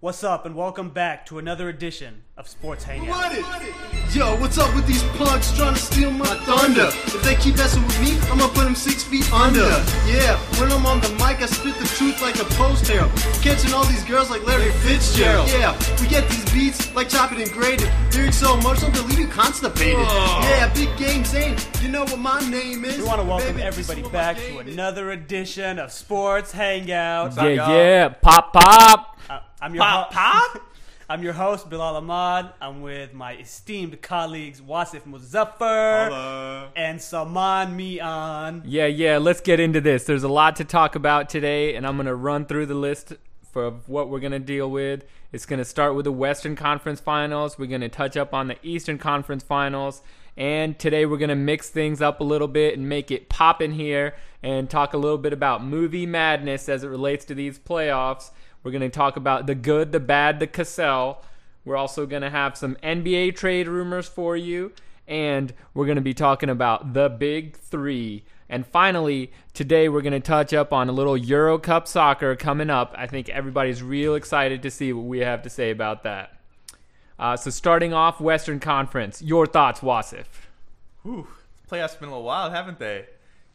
What's up, and welcome back to another edition of Sports Hangout. What it? Yo, what's up with these punks trying to steal my thunder? If they keep messing with me, I'm gonna put them six feet under. Yeah, when I'm on the mic, I spit the truth like a post herald. Catching all these girls like Larry Fitzgerald. Yeah, we get these beats like chopping and graded. Hearing so much, they'll leave you constipated. Yeah, big game Zane. You know what my name is. We want to welcome Baby, everybody this is what back to another edition of Sports Hangout. Yeah, yeah, pop, pop. Uh, I'm your Pop, ho- I'm your host Bilal Ahmad. I'm with my esteemed colleagues Wasif Muzaffar and Saman Mian. Yeah, yeah. Let's get into this. There's a lot to talk about today, and I'm gonna run through the list for what we're gonna deal with. It's gonna start with the Western Conference Finals. We're gonna touch up on the Eastern Conference Finals, and today we're gonna mix things up a little bit and make it pop in here and talk a little bit about movie madness as it relates to these playoffs. We're gonna talk about the good, the bad, the Cassell. We're also going to have some NBA trade rumors for you, and we're going to be talking about the big three. And finally, today we're going to touch up on a little Euro Cup soccer coming up. I think everybody's real excited to see what we have to say about that. Uh, so, starting off, Western Conference. Your thoughts, Wasif? Whew, playoffs have been a little wild, haven't they?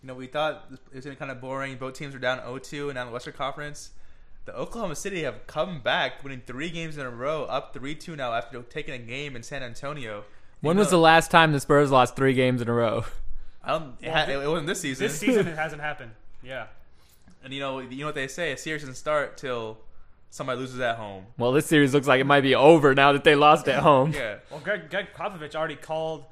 You know, we thought it was going to be kind of boring. Both teams were down 0-2 and now the Western Conference. The Oklahoma City have come back, winning three games in a row, up 3-2 now after taking a game in San Antonio. When You was the last time the Spurs lost three games in a row? I don't. It, Well, it wasn't this season. This season it hasn't happened. Yeah. And you know, you know what they say: a series doesn't start till somebody loses at home. Well, this series looks like it might be over now that they lost at home. Yeah. Well, Gregg, Gregg Popovich already called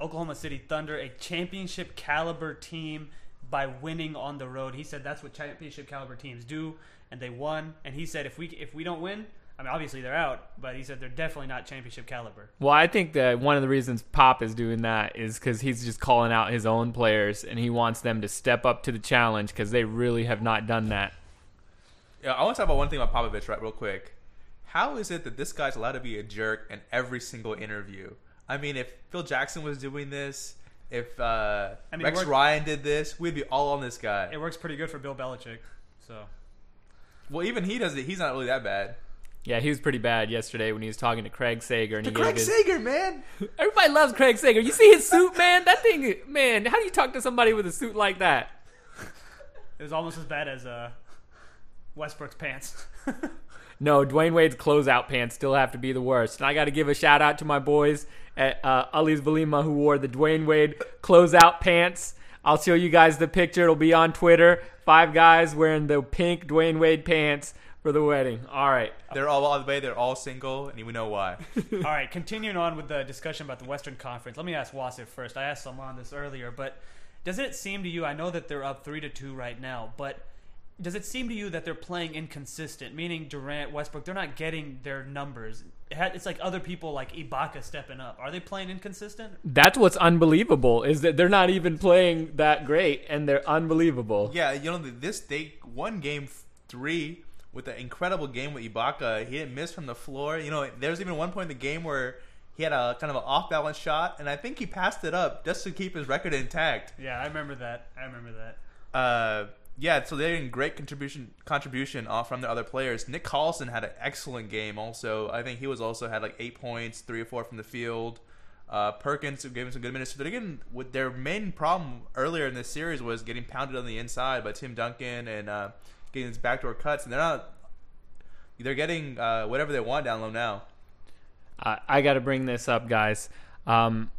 Oklahoma City Thunder a championship caliber team by winning on the road. He said that's what championship caliber teams do, and they won. And he said if we if we don't win, I mean obviously they're out, but he said they're definitely not championship caliber. Well, I think that one of the reasons Pop is doing that is because he's just calling out his own players and he wants them to step up to the challenge because they really have not done that. Yeah, I want to talk about one thing about Popovich, right, real quick. How is it that this guy's allowed to be a jerk in every single interview? I mean, if Phil Jackson was doing this, if uh, I mean, Rex we're- Ryan did this, we'd be all on this guy. It works pretty good for Bill Belichick. So Well, even he does it. He's not really that bad. Yeah, he was pretty bad yesterday when he was talking to Craig Sager and he gave his. Sager, man. Everybody loves Craig Sager. You see his suit, man? That thing, man. How do you talk to somebody with a suit like that? it was almost as bad as uh, Westbrook's pants. No, Dwyane Wade's closeout pants still have to be the worst. And I got to give a shout out to my boys at uh, Ali's Valima who wore the Dwyane Wade closeout pants. I'll show you guys the picture. It'll be on Twitter. Five guys wearing the pink Dwyane Wade pants for the wedding. All right. They're all by the way. They're all single, and we know why. All right, continuing on with the discussion about the Western Conference. Let me ask Wasif first. I asked Salman this earlier, but does it seem to you? I know that they're up three to two right now, but does it seem to you that they're playing inconsistent? Meaning Durant, Westbrook, they're not getting their numbers. It's like other people like Ibaka stepping up. Are they playing inconsistent? That's what's unbelievable is that they're not even playing that great and they're unbelievable. yeah, you know this they won game three with an incredible game with Ibaka. He didn't miss from the floor. You know, there was even one point in the game where he had a kind of an off balance shot, and I think he passed it up just to keep his record intact. Yeah, I remember that. I remember that. uh, yeah, so they're getting great contribution contribution off from their other players. Nick Collison had an excellent game. Also, I think he was also had like eight points, three or four from the field. Uh, Perkins gave him some good minutes. So they're getting with their main problem earlier in this series was getting pounded on the inside by Tim Duncan and uh, getting his backdoor cuts, and they're not. They're getting uh, whatever they want down low now. Uh, I got to bring this up, guys. Um,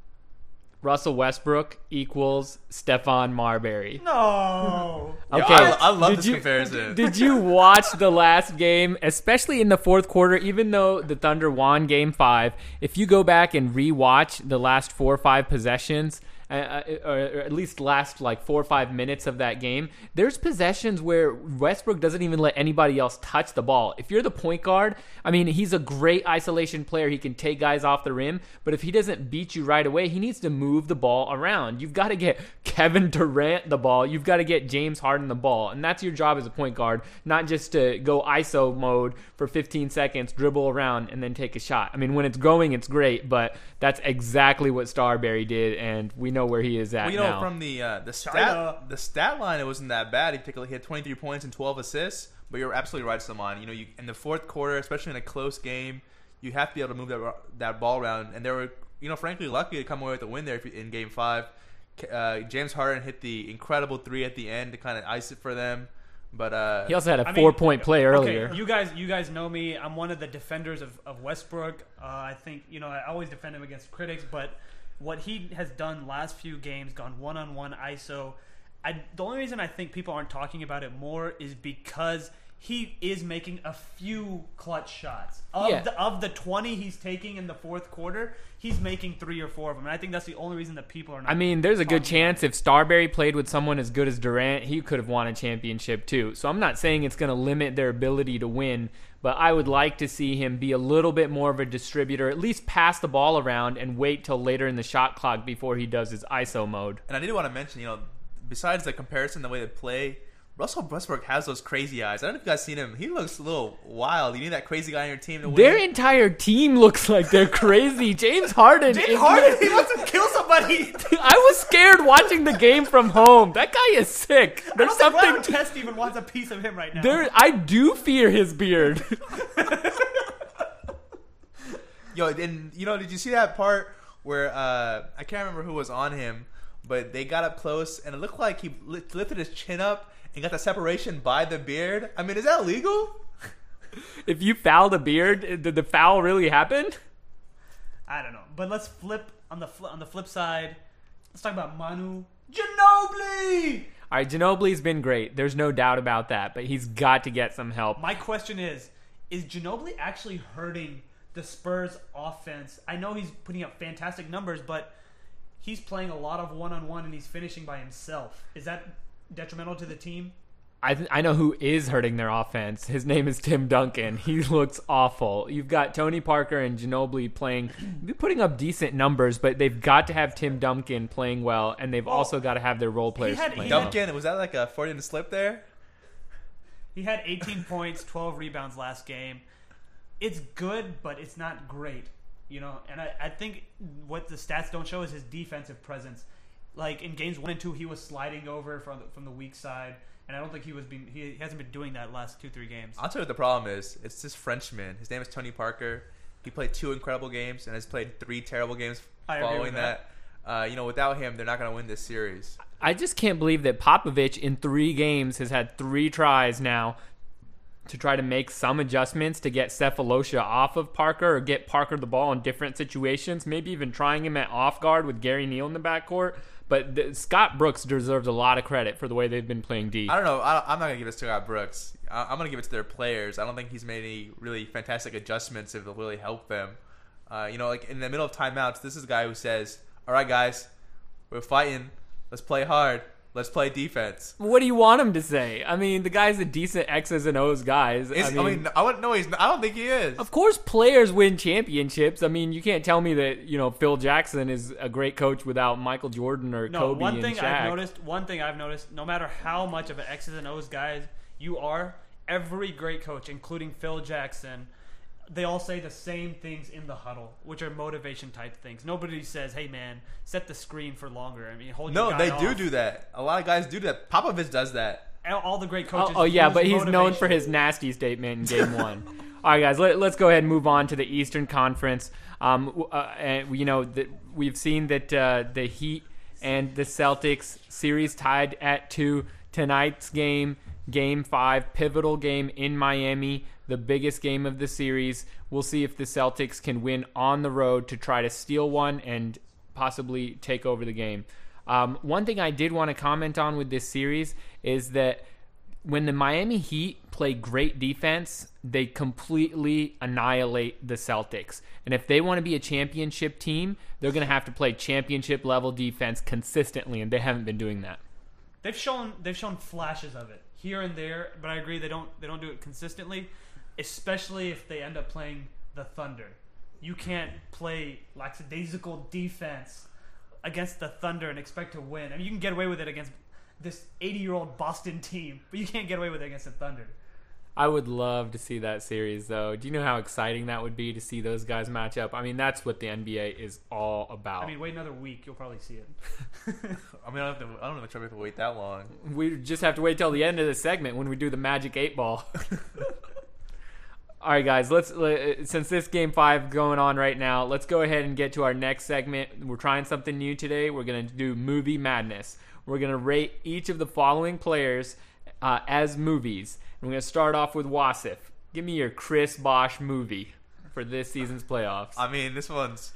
Russell Westbrook equals Stephon Marbury. No. Yeah, Okay, I, I love did this you- comparison. Did you watch the last game, especially in the fourth quarter? Even though the Thunder won Game Five, if you go back and rewatch the last four or five possessions, uh, uh, or at least last like four or five minutes of that game, there's possessions where Westbrook doesn't even let anybody else touch the ball. If you're the point guard, I mean, he's a great isolation player. He can take guys off the rim, but if he doesn't beat you right away, he needs to move the ball around. You've got to get Kevin Durant the ball. You've got to get James Harden the ball, and that's your job as a point guard, not just to go ISO mode for 15 seconds, dribble around, and then take a shot. I mean, when it's going, it's great, but that's exactly what Starbury did, and we know where he is at Well, you know, now. from the uh, the China. stat the stat line, it wasn't that bad. He, took, he had 23 points and 12 assists. But you're absolutely right, Saman. You know, you in the fourth quarter, especially in a close game, you have to be able to move that that ball around. And they were, you know, frankly lucky to come away with the win there if you- in Game Five. Uh, James Harden hit the incredible three at the end to kind of ice it for them. But uh, He also had a I mean, four point play earlier. Okay, you guys, you guys know me. I'm one of the defenders of, of Westbrook. Uh, I think you know I always defend him against critics, but what he has done last few games, gone one on one ISO. I, the only reason I think people aren't talking about it more is because he is making a few clutch shots. Of, Yeah. the, of the 20 he's taking in the fourth quarter, he's making three or four of them. And I think that's the only reason that people are not. I mean, there's a good chance if Starbury played with someone as good as Durant, he could have won a championship too. So I'm not saying it's going to limit their ability to win, but I would like to see him be a little bit more of a distributor, at least pass the ball around and wait till later in the shot clock before he does his ISO mode. And I did want to mention, you know, besides the comparison, the way they play, Russell Westbrook has those crazy eyes. I don't know if you guys seen him. He looks a little wild. You need that crazy guy on your team to win. Their entire team looks like they're crazy. James Harden. James Harden, he wants to kill somebody. I was scared watching the game from home. That guy is sick. I There's don't think something. Ron Artest even wants a piece of him right now. There, I do fear his beard. Yo, and you know, did you see that part where uh, I can't remember who was on him, but they got up close and it looked like he lifted his chin up and got the separation by the beard. I mean, is that legal? if you foul the beard, did the foul really happen? I don't know. But let's flip on the fl- on the flip side. Let's talk about Manu Ginobili. All right, Ginobili's been great. There's no doubt about that, but he's got to get some help. My question is: Is Ginobili actually hurting the Spurs offense? I know he's putting up fantastic numbers, but he's playing a lot of one-on-one and he's finishing by himself. Is that detrimental to the team? I th- I know who is hurting their offense. His name is Tim Duncan. He looks awful. You've got Tony Parker and Ginobili playing, putting up decent numbers, but they've got to have Tim Duncan playing well, and they've Well, also got to have their role players had- playing he well. had- Duncan, was that like a Freudian slip there? He had 18 points, 12 rebounds last game. It's good, but it's not great, you know. And I, I think what the stats don't show is his defensive presence. Like in games one and two, he was sliding over from the, from the weak side, and I don't think he was being he, he hasn't been doing that last two three games. I'll tell you what the problem is. It's this Frenchman. His name is Tony Parker. He played two incredible games and has played three terrible games following with that. Uh, you know, without him, they're not going to win this series. I just can't believe that Popovich in three games has had three tries now to try to make some adjustments to get Sefolosha off of Parker or get Parker the ball in different situations, maybe even trying him at off guard with Gary Neal in the backcourt. But the, Scott Brooks deserves a lot of credit for the way they've been playing D. I don't know. I, I'm not going to give it to Scott Brooks. I, I'm going to give it to their players. I don't think he's made any really fantastic adjustments that will really help them. Uh, you know, like in the middle of timeouts, this is a guy who says, "All right, guys, we're fighting. Let's play hard. Let's play defense." What do you want him to say? I mean, the guy's a decent X's and O's guys. Is, I mean, I wouldn't know. He's. I don't think he is. Of course, players win championships. I mean, you can't tell me that you know Phil Jackson is a great coach without Michael Jordan or No, Kobe one and thing Shaq. I've noticed, one thing I've noticed, no matter how much of an X's and O's guys you are, every great coach, including Phil Jackson, they all say the same things in the huddle, which are motivation type things. Nobody says, "Hey, man, set the screen for longer." I mean, hold your no, guy they do off. do that. A lot of guys do that. Popovich does that. All- All the great Oh, coaches. oh, yeah, but he's known for his nasty statement in Game One. All right, guys, let, us go ahead and move on to the Eastern Conference. Um, uh, and you know that we've seen that uh, the Heat and the Celtics series tied at two. Tonight's game, Game Five, pivotal game in Miami, the biggest game of the series. We'll see if the Celtics can win on the road to try to steal one and possibly take over the game. Um, one thing I did want to comment on with this series is that when the Miami Heat play great defense, they completely annihilate the Celtics. And if they want to be a championship team, they're going to have to play championship level defense consistently, and they haven't been doing that. They've shown they've shown flashes of it here and there, but I agree they don't they don't do it consistently, especially if they end up playing the Thunder. You can't play lackadaisical defense against the Thunder and expect to win. I mean, you can get away with it against this 80 year old Boston team, but you can't get away with it against the Thunder. I would love to see that series, though. Do you know how exciting that would be to see those guys match up? I mean, that's what the NBA is all about. I mean, wait another week, you'll probably see it. I mean, I don't, have to, I don't know if we have to wait that long. we just have to wait till the end of the segment when we do the Magic Eight Ball. All right, guys. Let's let, since this game five going on right now, let's go ahead and get to our next segment. We're trying something new today. We're gonna do movie madness. We're gonna rate each of the following players uh, as movies. And we're gonna start off with Wasif. Give me your Chris Bosh movie for this season's playoffs. I mean, this one's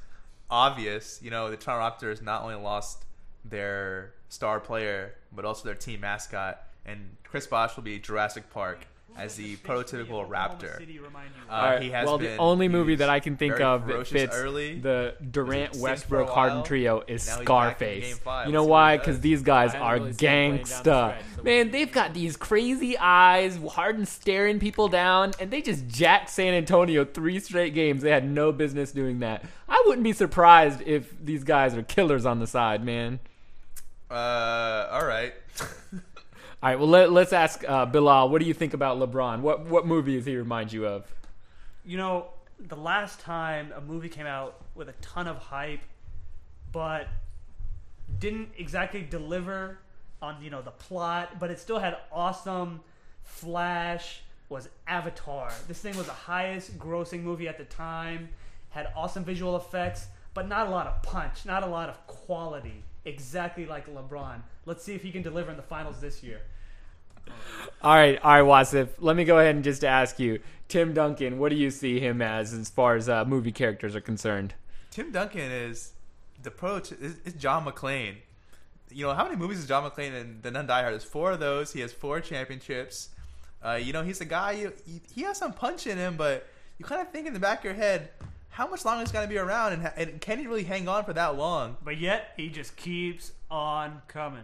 obvious. You know, the Toronto Raptors not only lost their star player, but also their team mascot, and Chris Bosh will be Jurassic Park as the prototypical Raptor. Uh, All right, he has well, the only movie that I can think of that fits early. the Durant Westbrook for Harden trio is Now he's back in Scarface. You know why? Because these guys are really seen him playing down the gangsta. Man, they've got these crazy eyes. Harden staring people down, and they just jacked San Antonio three straight games. They had no business doing that. I wouldn't be surprised if these guys are killers on the side, man. Uh, all right. All right, well let, let's ask uh, Bilal. What do you think about LeBron? What what movie does he remind you of? You know, the last time a movie came out with a ton of hype, but didn't exactly deliver on you know the plot, but it still had awesome flash. Was Avatar? This thing was the highest grossing movie at the time. Had awesome visual effects, but not a lot of punch, not a lot of quality. Exactly like LeBron. Let's see if he can deliver in the finals this year. All right, all right, Wasif. Let me go ahead and just ask you, Tim Duncan. What do you see him as, as far as uh, movie characters are concerned? Tim Duncan is the pro. Is, is John McClane. You know how many movies is John McClane in The Nun Die Hard? There's four of those. He has four championships. Uh, you know he's a guy. You, he, he has some punch in him, but you kind of think in the back of your head, how much longer is going to be around, and, and can he really hang on for that long? But yet he just keeps on coming.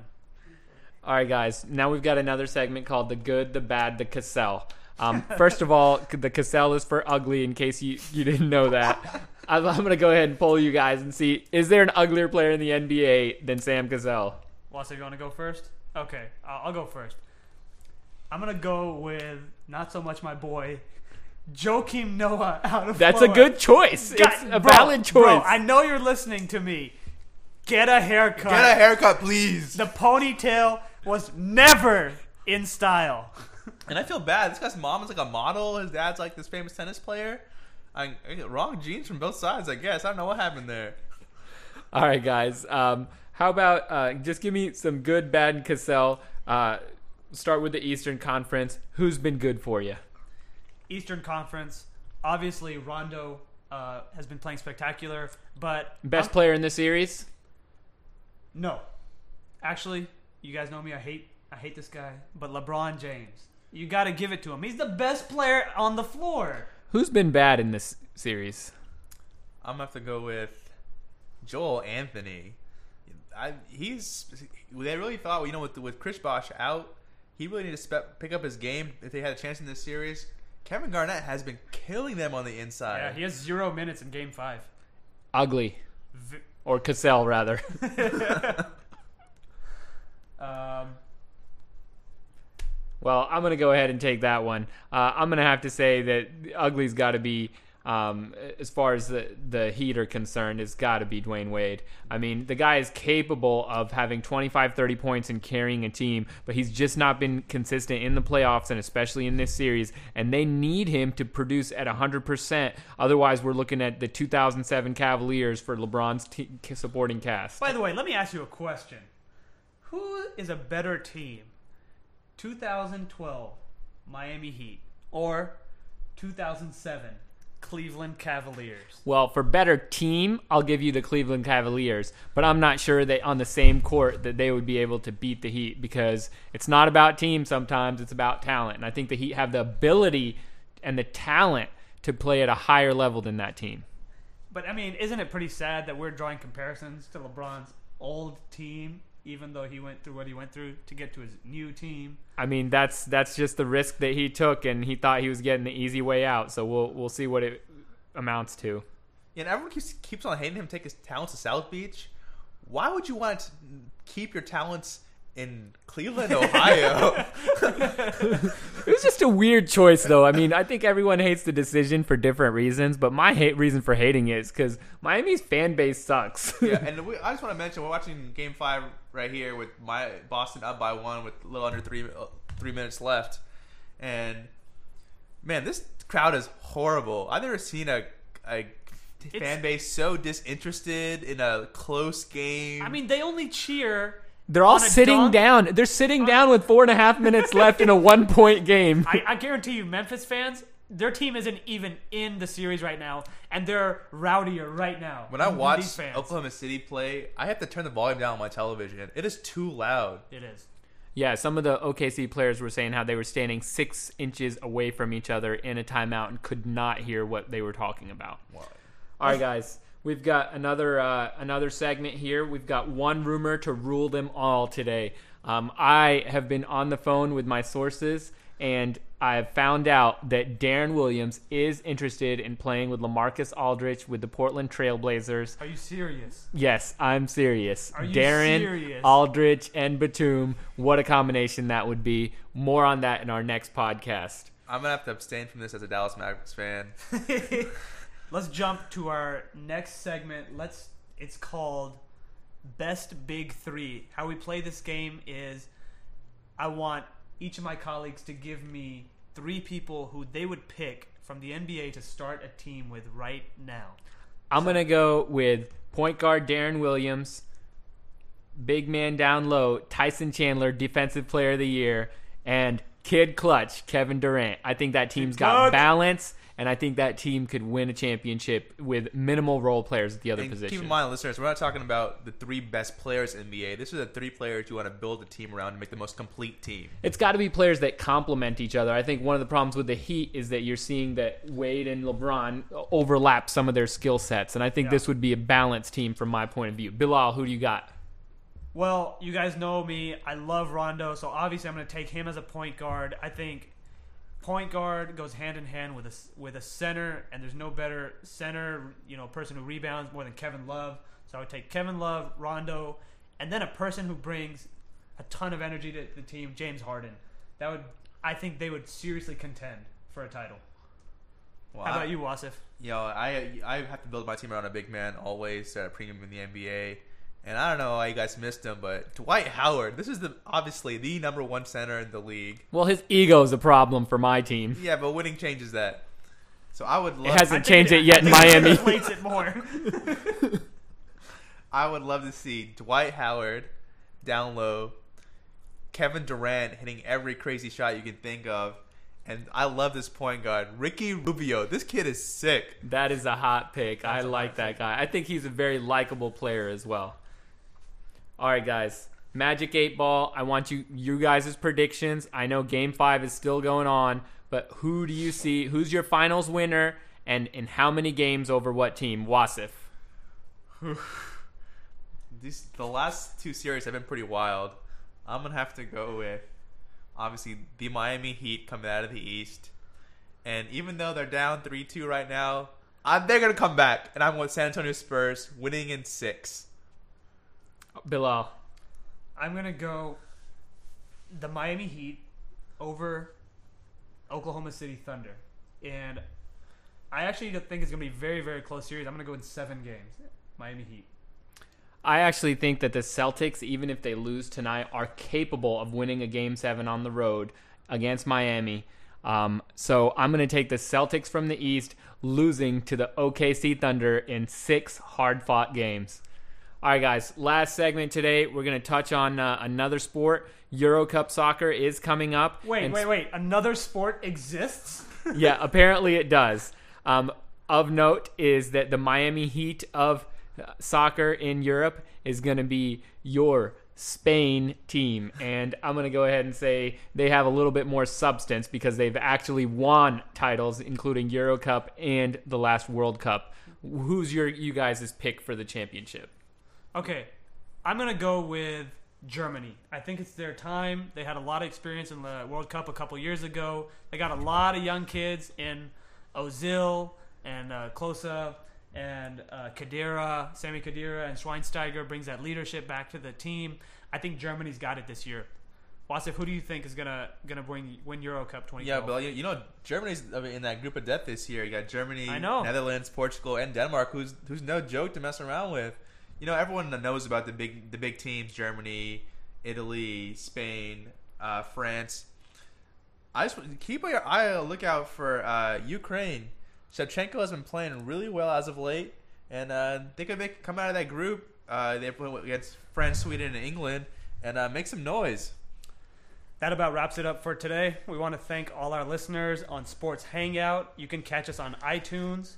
All right, guys. Now we've got another segment called "The Good, the Bad, the Cassell." Um, first of all, the Cassell is for ugly. In case you, you didn't know that, I'm, I'm gonna go ahead and poll you guys and see: is there an uglier player in the NBA than Sam Cassell? Wasa, you want to go first? Okay, I'll, I'll go first. I'm gonna go with not so much my boy, Joakim Noah out of. That's a good choice. God, it's a bro, valid choice. Bro, I know you're listening to me. Get a haircut. Get a haircut, please. the ponytail was never in style. And I feel bad. This guy's mom is like a model. His dad's like this famous tennis player. I, I get wrong genes from both sides, I guess. I don't know what happened there. All right, guys. Um, how about uh, just give me some good, bad, and Cassell. Uh, start with the Eastern Conference. Who's been good for you? Eastern Conference, obviously Rondo uh, has been playing spectacular, but Best I'm- player in this series? No, actually, you guys know me. I hate I hate this guy, but LeBron James. You got to give it to him. He's the best player on the floor. Who's been bad in this series? I'm gonna have to go with Joel Anthony. I, he's they really thought you know with with Chris Bosh out, he really need to spe- pick up his game if they had a chance in this series. Kevin Garnett has been killing them on the inside. Yeah, he has zero minutes in Game Five. Ugly. V- Or Cassell, rather. Um, well, I'm going to go ahead and take that one. Uh, I'm going to have to say that Ugly's got to be, um, as far as the, the Heat are concerned, it's got to be Dwyane Wade. I mean, the guy is capable of having 25, 30 points and carrying a team, but he's just not been consistent in the playoffs and especially in this series. And they need him to produce at 100%. Otherwise, we're looking at the 2007 Cavaliers for LeBron's te- supporting cast. by the way, let me ask you a question: Who is a better team, 2012 Miami Heat or 2007 Cleveland Cavaliers? Well, for better team, I'll give you the Cleveland Cavaliers, but I'm not sure that on the same court that they would be able to beat the Heat because it's not about team sometimes, it's about talent. And I think the Heat have the ability and the talent to play at a higher level than that team. But I mean, isn't it pretty sad that we're drawing comparisons to LeBron's old team, even though he went through what he went through to get to his new team? I mean, that's that's just the risk that he took and he thought he was getting the easy way out. So we'll we'll see what it amounts to. Yeah, and everyone keeps keeps on hating him take his talents to South Beach. Why would you want to keep your talents in Cleveland, Ohio. It was just a weird choice, though. I mean, I think everyone hates the decision for different reasons, but my hate reason for hating it is because Miami's fan base sucks. yeah, and we, I just want to mention we're watching Game Five right here with my Boston up by one with a little under three uh, three minutes left, and man, this crowd is horrible. I've never seen a a fan base so disinterested in a close game. I mean, they only cheer. They're all sitting dunk. down. They're sitting down with four and a half minutes left in a one point game. I, I guarantee you, Memphis fans, their team isn't even in the series right now, and they're rowdier right now. when I than watch these fans. Oklahoma City play, I have to turn the volume down on my television. It is too loud. it is. Yeah, some of the OKC players were saying how they were standing six inches away from each other in a timeout and could not hear what they were talking about. All right, guys, we've got another uh, another segment here. We've got one rumor to rule them all today. Um, I have been on the phone with my sources, and I've found out that Deron Williams is interested in playing with LaMarcus Aldridge with the Portland Trailblazers. Are you serious? Yes, I'm serious. Are you Darren, serious? Aldridge, and Batum. What a combination that would be. More on that in our next podcast. I'm gonna have to abstain from this as a Dallas Mavericks fan. Let's jump to our next segment. Let's. It's called Best Big Three. How we play this game is, I want each of my colleagues to give me three people who they would pick from the NBA to start a team with right now. I'm going to go with point guard Deron Williams, big man down low, Tyson Chandler, defensive player of the year, and kid clutch, Kevin Durant. I think that team's got balance, and I think that team could win a championship with minimal role players at the other And position. keep in mind, listeners, we're not talking about the three best players in the NBA. This is the three players you want to build a team around to make the most complete team. It's got to be players that complement each other. I think one of the problems with the Heat is that you're seeing that Wade and LeBron overlap some of their skill sets, and I think Yeah. this would be a balanced team from my point of view. Bilal, who do you got? Well, you guys know me. I love Rondo, so obviously I'm going to take him as a point guard. I think point guard goes hand in hand with a with a center, and there's no better center, you know, person who rebounds more than Kevin Love. So I would take Kevin Love, Rondo, and then a person who brings a ton of energy to the team, James Harden. That would, I think, they would seriously contend for a title. Well, How I- about you, Wasif? Know, I I have to build my team around a big man always at a premium in the NBA. And I don't know why you guys missed him, but Dwight Howard, this is the obviously the number one center in the league. Well, his ego is a problem for my team. Yeah, but winning changes that. So I would love. It hasn't I changed it yet in think Miami. inflates it more. I would love to see Dwight Howard down low, Kevin Durant hitting every crazy shot you can think of, and I love this point guard, Ricky Rubio. This kid is sick. That is a hot pick. I That's a like hot that guy. I think he's a very likable player as well. All right, guys. Magic 8 Ball. I want you you guys' predictions. I know game 5 is still going on, but who do you see? Who's your finals winner and in how many games over what team? Wasif. These the last two series have been pretty wild. I'm gonna have to go with obviously the Miami Heat coming out of the East, and even though they're down three two right now, I, they're gonna come back, and I'm with San Antonio Spurs winning in six. Bilal. I'm gonna go the Miami Heat over Oklahoma City Thunder, and I actually think it's gonna be a very very close series. I'm gonna go in seven games. Miami Heat. I actually think that the Celtics, even if they lose tonight, are capable of winning a game seven on the road against Miami. Um, so I'm going to take the Celtics from the East, losing to the OKC Thunder in six hard fought games. All right, guys, last segment today. We're going to touch on uh, another sport. Euro Cup soccer is coming up. Wait, wait, wait! Another sport exists? yeah, apparently it does. Um, of note is that the Miami Heat of uh, soccer in Europe is going to be your Spain team. And I'm going to go ahead and say they have a little bit more substance because they've actually won titles, including Euro Cup and the last World Cup. Who's your you guys' pick for the championship? Okay, I'm gonna go with Germany. I think it's their time. They had a lot of experience in the World Cup a couple years ago. They got a lot of young kids in Ozil and uh, Klose, and uh, Khedira, Sami Khedira, and Schweinsteiger brings that leadership back to the team. I think Germany's got it this year. Wasif, who do you think is gonna gonna bring win Euro Cup 2012? Yeah, but you, you know Germany's in that group of death this year. You got Germany, I know. Netherlands, Portugal, and Denmark, who's who's no joke to mess around with. You know, everyone knows about the big the big teams: Germany, Italy, Spain, uh, France. I just keep your eye lookout for uh, Ukraine. Shevchenko has been playing really well as of late, and uh, they could make come out of that group. Uh, they play against France, Sweden, and England, and uh, make some noise. That about wraps it up for today. We want to thank all our listeners on Sports Hangout. You can catch us on iTunes.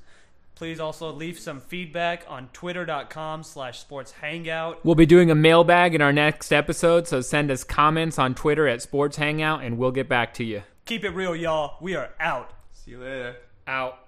Please also leave some feedback on twitter.com slash sports hangout. We'll be doing a mailbag in our next episode, so send us comments on Twitter at Sports Hangout, and we'll get back to you. Keep it real, y'all. We are out. See you later. Out.